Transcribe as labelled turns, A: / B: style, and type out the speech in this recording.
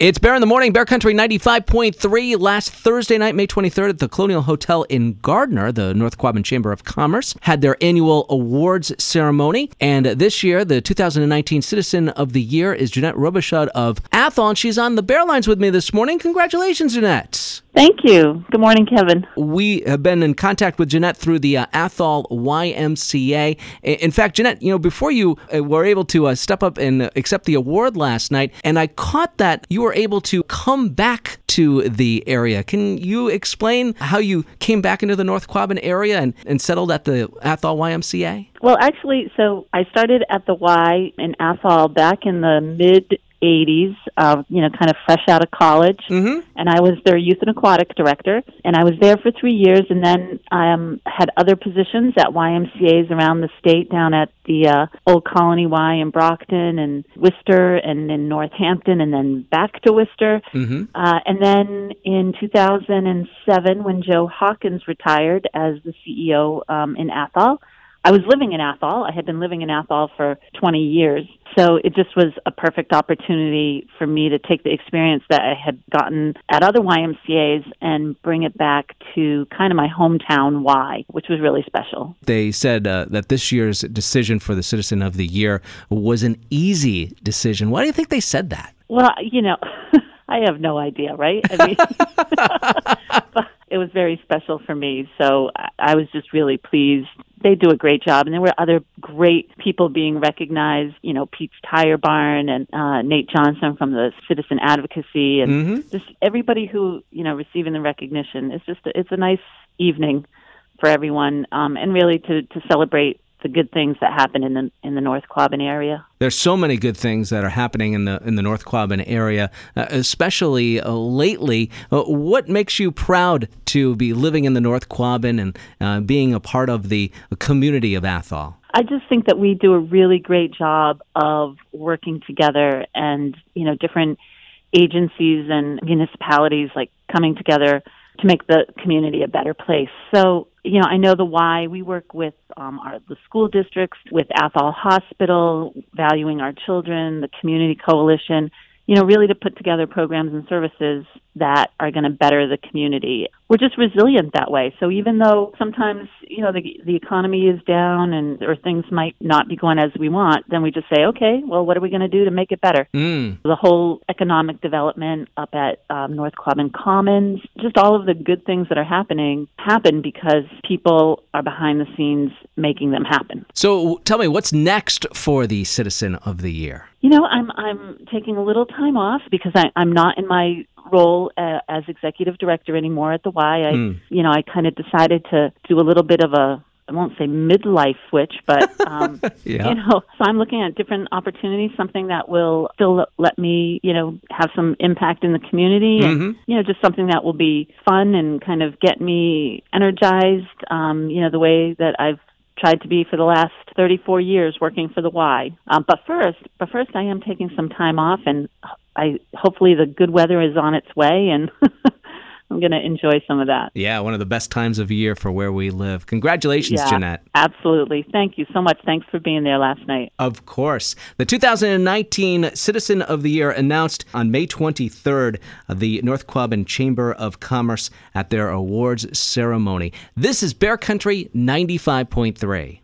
A: It's Bear in the Morning, Bear Country 95.3. Last Thursday night, May 23rd, at the Colonial Hotel in Gardner, the North Quabbin Chamber of Commerce had their annual awards ceremony. And this year, the 2019 Citizen of the Year is Jeanette Robichaud of Athol, she's on the Bear Lines with me this morning. Congratulations, Jeanette.
B: Thank you. Good morning, Kevin.
A: We have been in contact with Jeanette through the uh, Athol YMCA. In fact, Jeanette, you know, before you uh, were able to uh, step up and accept the award last night, and I caught that you were able to come back to the area. Can you explain how you came back into the North Quabbin area and, and settled at the Athol YMCA?
B: Well, actually, so I started at the Y in Athol back in the mid 80s, uh, you know, kind of fresh out of college.
A: Mm-hmm.
B: And I was their youth and aquatic director. And I was there for three years and then I um, had other positions at YMCAs around the state, down at the uh, Old Colony Y in Brockton and Worcester and in Northampton and then back to Worcester.
A: Mm-hmm.
B: Uh, and then in 2007, when Joe Hawkins retired as the CEO um, in Athol, I was living in Athol. I had been living in Athol for 20 years. So it just was a perfect opportunity for me to take the experience that I had gotten at other YMCAs and bring it back to kind of my hometown Y, which was really special.
A: They said uh, that this year's decision for the Citizen of the Year was an easy decision. Why do you think they said that?
B: Well, you know, I have no idea, right? I mean, but it was very special for me. So I- I was just really pleased. They do a great job, and there were other great people being recognized. You know, Pete's Tire Barn and uh, Nate Johnson from the Citizen Advocacy, and
A: Mhm.
B: just everybody who you know receiving the recognition. It's just a, it's a nice evening for everyone, um, and really to to celebrate the good things that happen in the in the North Quabbin area.
A: There's so many good things that are happening in the in the North Quabbin area, uh, especially uh, lately. Uh, what makes you proud to be living in the North Quabbin and uh, being a part of the community of Athol?
B: I just think that we do a really great job of working together and, you know, different agencies and municipalities like coming together to make the community a better place. So, you know, I know the Y. We work with um, our the school districts, with Athol Hospital, valuing our children, the community coalition. You know, really to put together programs and services that are going to better the community. We're just resilient that way. So even though sometimes you know the the economy is down and or things might not be going as we want, then we just say, okay, well, what are we going to do to make it better?
A: Mm.
B: the whole economic development up at um, North Quabbin Commons, just all of the good things that are happening happen because people are behind the scenes making them happen.
A: So tell me, what's next for the Citizen of the Year?
B: You know, I'm I'm taking a little time off because I, I'm not in my role uh, as executive director anymore at the Y. I,
A: Mm.
B: you know, I kind of decided to do a little bit of a I won't say midlife switch, but um,
A: Yeah.
B: you know, so I'm looking at different opportunities, something that will still let me, you know, have some impact in the community, and
A: Mhm.
B: you know, just something that will be fun and kind of get me energized. Um, you know, the way that I've tried to be for the last 34 years working for the Y. Um, but first, but first, I am taking some time off, and I hopefully the good weather is on its way, and I'm going to enjoy some of that.
A: Yeah, one of the best times of year for where we live. Congratulations,
B: Yeah.
A: Jeanette.
B: Absolutely. Thank you so much. Thanks for being there last night.
A: Of course. The 2019 Citizen of the Year announced on May 23rd, uh, the North Quabbin Chamber of Commerce at their awards ceremony. This is Bear Country 95.3.